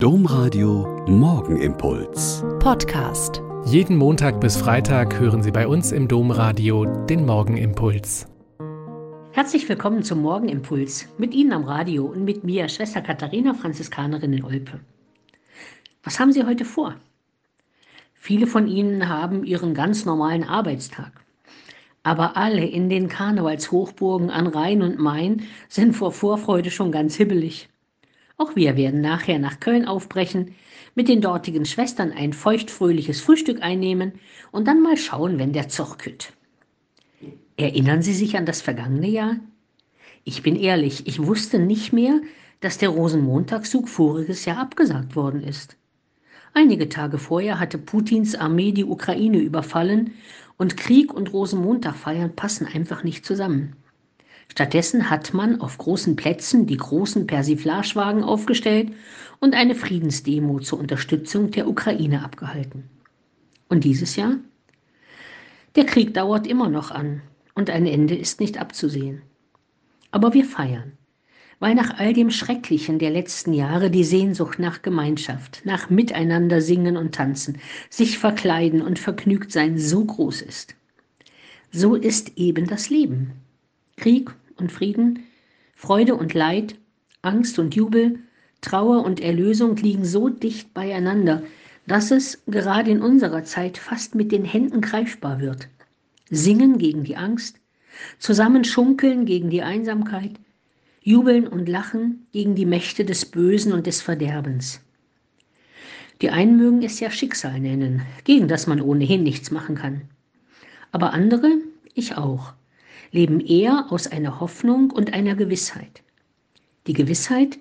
Domradio Morgenimpuls. Podcast. Jeden Montag bis Freitag hören Sie bei uns im Domradio den Morgenimpuls. Herzlich willkommen zum Morgenimpuls. Mit Ihnen am Radio und mit mir, Schwester Katharina, Franziskanerin in Olpe. Was haben Sie heute vor? Viele von Ihnen haben ihren ganz normalen Arbeitstag. Aber alle in den Karnevalshochburgen an Rhein und Main sind vor Vorfreude schon ganz hibbelig. Auch wir werden nachher nach Köln aufbrechen, mit den dortigen Schwestern ein feuchtfröhliches Frühstück einnehmen und dann mal schauen, wenn der Zoch kütt. Erinnern Sie sich an das vergangene Jahr? Ich bin ehrlich, ich wusste nicht mehr, dass der Rosenmontagszug voriges Jahr abgesagt worden ist. Einige Tage vorher hatte Putins Armee die Ukraine überfallen und Krieg und Rosenmontag feiern passen einfach nicht zusammen. Stattdessen hat man auf großen Plätzen die großen Persiflagewagen aufgestellt und eine Friedensdemo zur Unterstützung der Ukraine abgehalten. Und dieses Jahr? Der Krieg dauert immer noch an und ein Ende ist nicht abzusehen. Aber wir feiern, weil nach all dem Schrecklichen der letzten Jahre die Sehnsucht nach Gemeinschaft, nach Miteinander singen und tanzen, sich verkleiden und vergnügt sein so groß ist. So ist eben das Leben. Krieg und Frieden, Freude und Leid, Angst und Jubel, Trauer und Erlösung liegen so dicht beieinander, dass es gerade in unserer Zeit fast mit den Händen greifbar wird. Singen gegen die Angst, zusammen schunkeln gegen die Einsamkeit, jubeln und lachen gegen die Mächte des Bösen und des Verderbens. Die einen mögen es ja Schicksal nennen, gegen das man ohnehin nichts machen kann. Aber andere, ich auch, leben eher aus einer Hoffnung und einer Gewissheit. Die Gewissheit,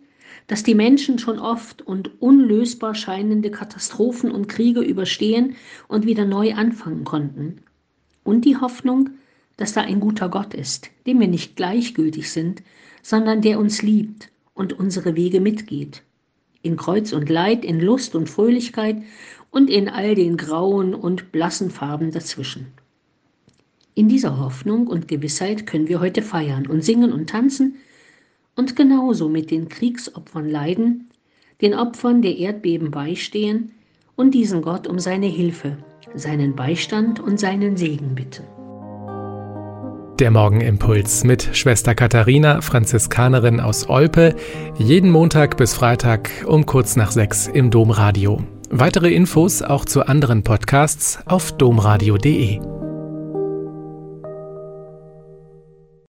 dass die Menschen schon oft und unlösbar scheinende Katastrophen und Kriege überstehen und wieder neu anfangen konnten. Und die Hoffnung, dass da ein guter Gott ist, dem wir nicht gleichgültig sind, sondern der uns liebt und unsere Wege mitgeht. In Kreuz und Leid, in Lust und Fröhlichkeit und in all den grauen und blassen Farben dazwischen. In dieser Hoffnung und Gewissheit können wir heute feiern und singen und tanzen und genauso mit den Kriegsopfern leiden, den Opfern der Erdbeben beistehen und diesen Gott um seine Hilfe, seinen Beistand und seinen Segen bitten. Der Morgenimpuls mit Schwester Katharina, Franziskanerin aus Olpe, jeden Montag bis Freitag um kurz nach sechs im Domradio. Weitere Infos auch zu anderen Podcasts auf domradio.de.